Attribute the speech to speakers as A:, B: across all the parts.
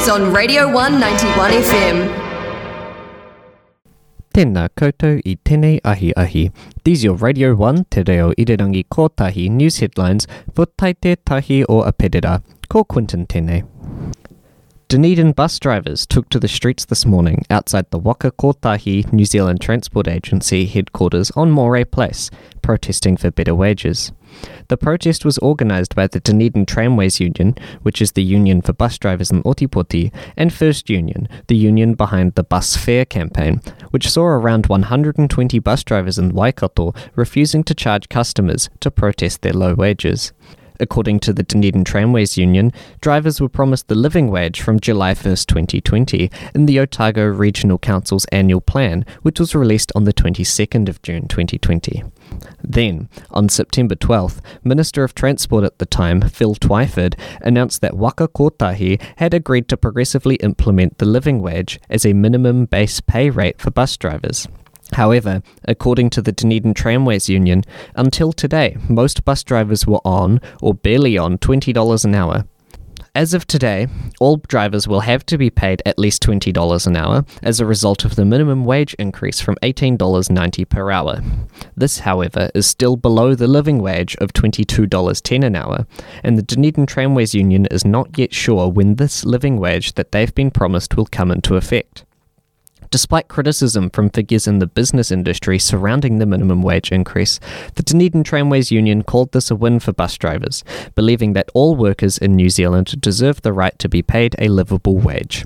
A: news on Radio 191 FM.
B: Tēnā koutou i tēnei ahi ahi. These your Radio 1 Te Reo Irirangi Kotahi news headlines for Taite Tahi o Apedera. Ko Quinton tēnei. Dunedin bus drivers took to the streets this morning outside the Waka Kotahi New Zealand Transport Agency headquarters on Moray Place, protesting for better wages. The protest was organised by the Dunedin Tramways Union, which is the union for bus drivers in Ōtepoti, and First Union, the union behind the Bus Fare campaign, which saw around 120 bus drivers in Waikato refusing to charge customers to protest their low wages. According to the Dunedin Tramways Union, drivers were promised the living wage from July 1st, 2020, in the Otago Regional Council's annual plan, which was released on the 22nd of June 2020. Then, on September 12th, Minister of Transport at the time, Phil Twyford, announced that Waka Kotahi had agreed to progressively implement the living wage as a minimum base pay rate for bus drivers. However, according to the Dunedin Tramways Union, until today, most bus drivers were on, or barely on, $20 an hour. As of today, all drivers will have to be paid at least $20 an hour as a result of the minimum wage increase from $18.90 per hour. This, however, is still below the living wage of $22.10 an hour, and the Dunedin Tramways Union is not yet sure when this living wage that they've been promised will come into effect. Despite criticism from figures in the business industry surrounding the minimum wage increase, the Dunedin Tramways Union called this a win for bus drivers, believing that all workers in New Zealand deserve the right to be paid a livable wage.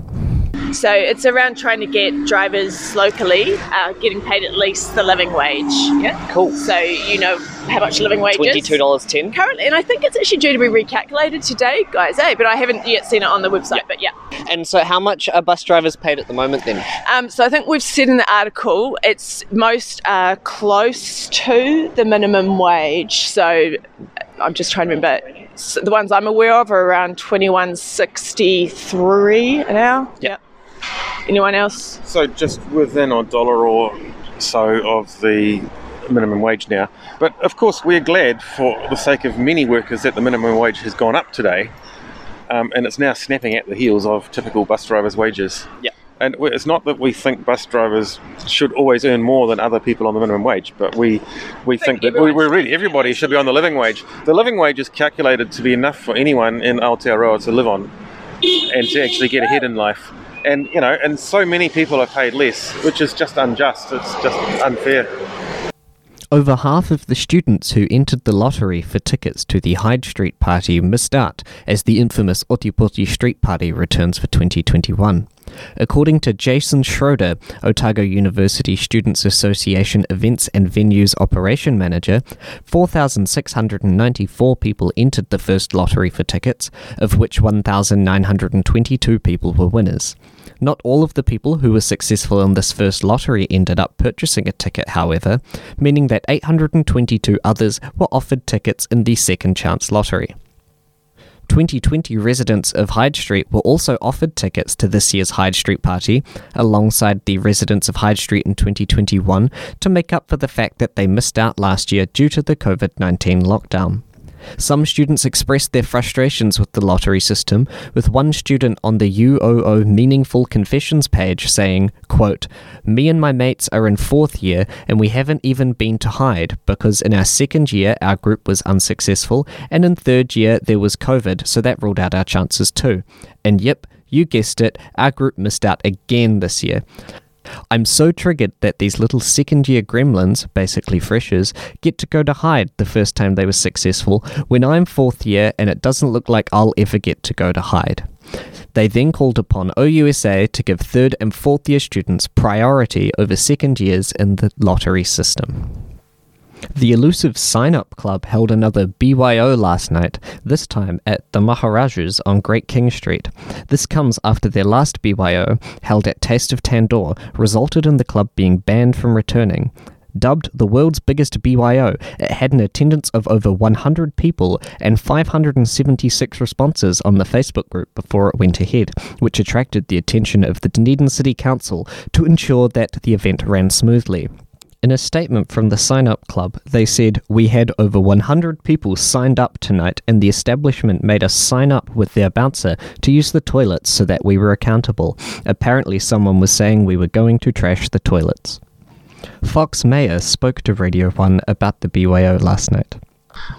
C: So it's around trying to get drivers locally uh, getting paid at least the living wage. Yeah.
D: Cool.
C: So you know how much living wage is
D: Twenty-two dollars ten.
C: currently, and I think it's actually due to be recalculated today, guys. Eh? But I haven't yet seen it on the website. But yeah.
D: And so, how much are bus drivers paid at the moment then?
C: Um, so I think we've said in the article it's most uh, close to the minimum wage. So I'm just trying to remember. S the ones I'm aware of are around twenty one sixty three an hour.
D: Yeah.
C: Anyone else?
E: So just within a dollar or so of the minimum wage now. But of course, we're glad for the sake of many workers that the minimum wage has gone up today, um, and it's now snapping at the heels of typical bus drivers' wages.
D: Yeah.
E: And it's not that we think bus drivers should always earn more than other people on the minimum wage, but we we think that we, we're really everybody should be on the living wage. The living wage is calculated to be enough for anyone in Aotearoa to live on and to actually get ahead in life. And you know, and so many people are paid less, which is just unjust. It's just unfair.
B: Over half of the students who entered the lottery for tickets to the Hyde Street Party missed out as the infamous Ōtepoti Street Party returns for 2021. According to Jason Schroeder, Otago University Students Association Events and Venues Operation Manager, 4,694 people entered the first lottery for tickets, of which 1,922 people were winners. Not all of the people who were successful in this first lottery ended up purchasing a ticket, however, meaning that 822 others were offered tickets in the second chance lottery. 2020 residents of Hyde Street were also offered tickets to this year's Hyde Street party, alongside the residents of Hyde Street in 2021, to make up for the fact that they missed out last year due to the COVID 19 lockdown. Some students expressed their frustrations with the lottery system, with one student on the UOO Meaningful Confessions page saying, quote, Me and my mates are in fourth year and we haven't even been to Hyde because in our second year our group was unsuccessful and in third year there was COVID, so that ruled out our chances too. And yep, you guessed it, our group missed out again this year. I'm so triggered that these little second year gremlins, basically freshers, get to go to Hyde the first time they were successful when I'm fourth year and it doesn't look like I'll ever get to go to Hyde. They then called upon OUSA to give third and fourth year students priority over second years in the lottery system. The elusive Sign Up Club held another BYO last night, this time at the Maharajas on Great King Street. This comes after their last BYO, held at Taste of Tandoor, resulted in the club being banned from returning. Dubbed the world's biggest BYO, it had an attendance of over 100 people and 576 responses on the Facebook group before it went ahead, which attracted the attention of the Dunedin City Council to ensure that the event ran smoothly. In a statement from the Sign Up Club, they said, We had over 100 people signed up tonight, and the establishment made us sign up with their bouncer to use the toilets so that we were accountable. Apparently, someone was saying we were going to trash the toilets. Fox Mayer spoke to Radio 1 about the BYO last night.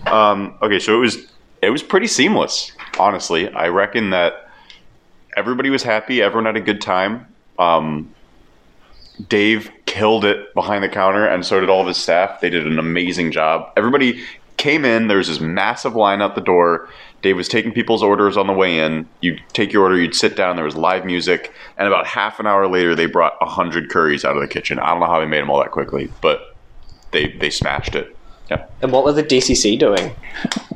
F: Um, okay, so it was it was pretty seamless. Honestly, I reckon that everybody was happy. Everyone had a good time. Um, Dave killed it behind the counter, and so did all of his staff. They did an amazing job. Everybody came in. There was this massive line out the door. Dave was taking people's orders on the way in. You'd take your order, you'd sit down. There was live music, and about half an hour later, they brought hundred curries out of the kitchen. I don't know how they made them all that quickly, but they they smashed it. Yeah.
D: And what were the DCC doing?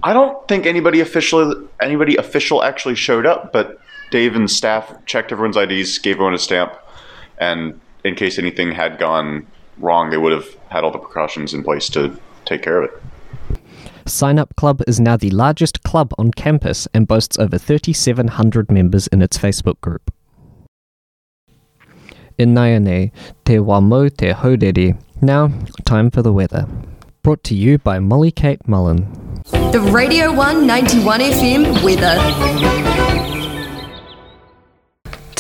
F: I don't think anybody officially anybody official actually showed up, but Dave and staff checked everyone's IDs, gave everyone a stamp, and in case anything had gone wrong, they would have had all the precautions in place to take care of it.
B: Sign Up Club is now the largest club on campus and boasts over 3,700 members in its Facebook group. In Naiane, te wamo te huarere. Now, time for the weather. Brought to you by Molly Kate Mullen.
A: The Radio 191 FM weather.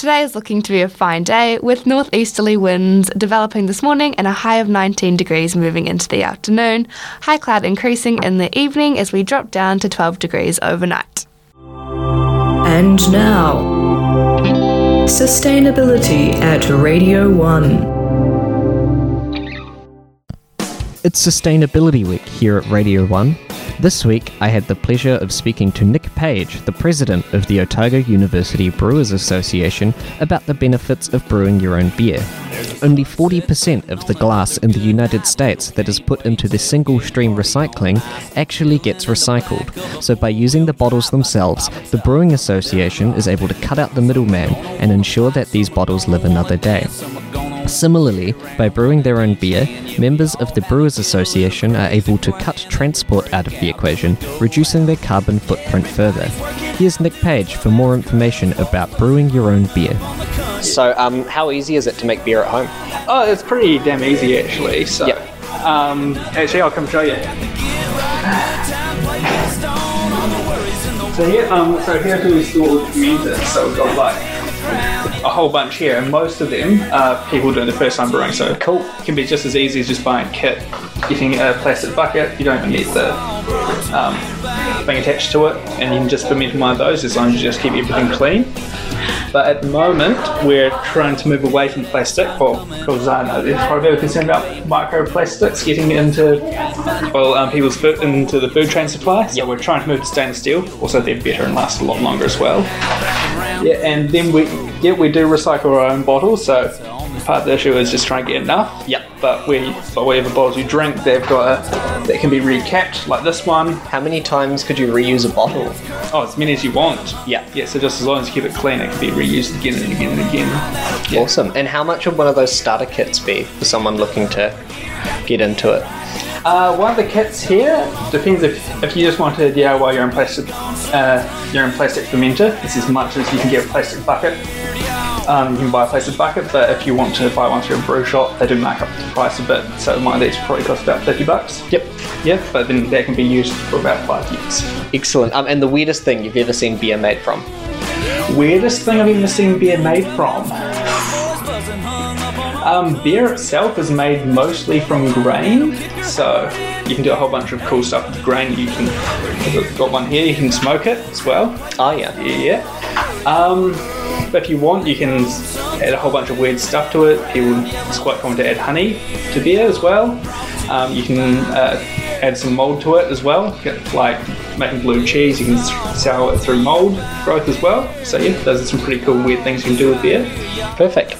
G: Today is looking to be a fine day with northeasterly winds developing this morning and a high of 19 degrees moving into the afternoon. High cloud increasing in the evening as we drop down to 12 degrees overnight.
H: And now, sustainability at Radio 1.
B: It's Sustainability Week here at Radio 1. This week, I had the pleasure of speaking to Nick Page, the president of the Otago University Brewers Association, about the benefits of brewing your own beer. Only 40% of the glass in the United States that is put into the single stream recycling actually gets recycled. So, by using the bottles themselves, the Brewing Association is able to cut out the middleman and ensure that these bottles live another day. Similarly, by brewing their own beer, members of the Brewers Association are able to cut transport out of the equation, reducing their carbon footprint further. Here's Nick Page for more information about brewing your own beer.
D: So, um, how easy is it to make beer at home?
I: Oh, it's pretty damn easy actually. So,
D: Yep.
I: um, actually, I'll come show you. So here, um, so here's who we store fermenters. So we've got like a whole bunch here, and most of them are people doing the first time brewing. So
D: Cool.
I: It can be just as easy as just buying a kit, getting a plastic bucket. You don't even need the um, thing attached to it, and you can just ferment one of those as long as you just keep everything clean. But at the moment, we're trying to move away from plastic, well, because I know there's quite a bit of concern about microplastics getting into well um, people's food into the food chain supply. So we're trying to move to stainless steel. Also, they're better and last a lot longer as well. Yeah, and then we yeah we do recycle our own bottles. So part of the issue is just trying to get enough.
D: Yep.
I: But we but whatever bottles you drink, they've got a that can be recapped like this one.
D: How many times could you reuse a bottle?
I: Oh, as many as you want.
D: Yeah.
I: Yeah. So just as long as you keep it clean, it can be reused again and again and again. Yeah.
D: Awesome. And how much would one of those starter kits be for someone looking to get into it?
I: Uh, one of the kits here depends if, if you just want to DIY your own plastic uh, your own plastic fermenter. It's as much as you can get a plastic bucket. Um, you can buy a plastic bucket, but if you want to buy one through a brew shop, they do mark up the price a bit. So one of these probably costs about fifty bucks.
D: Yep.
I: Yeah, but then that can be used for about five years.
D: Excellent. Um, and the weirdest thing you've ever seen beer made from?
I: Weirdest thing I've ever seen beer made from. Um, beer itself is made mostly from grain, so you can do a whole bunch of cool stuff with grain. You can I've got one here. You can smoke it as well.
D: Oh, yeah.
I: Yeah. Um, but if you want, you can add a whole bunch of weird stuff to it. People, it's quite common to add honey to beer as well. Um, you can uh, add some mold to it as well, like making blue cheese. You can sour it through mold growth as well. So yeah, those are some pretty cool weird things you can do with beer.
D: Perfect.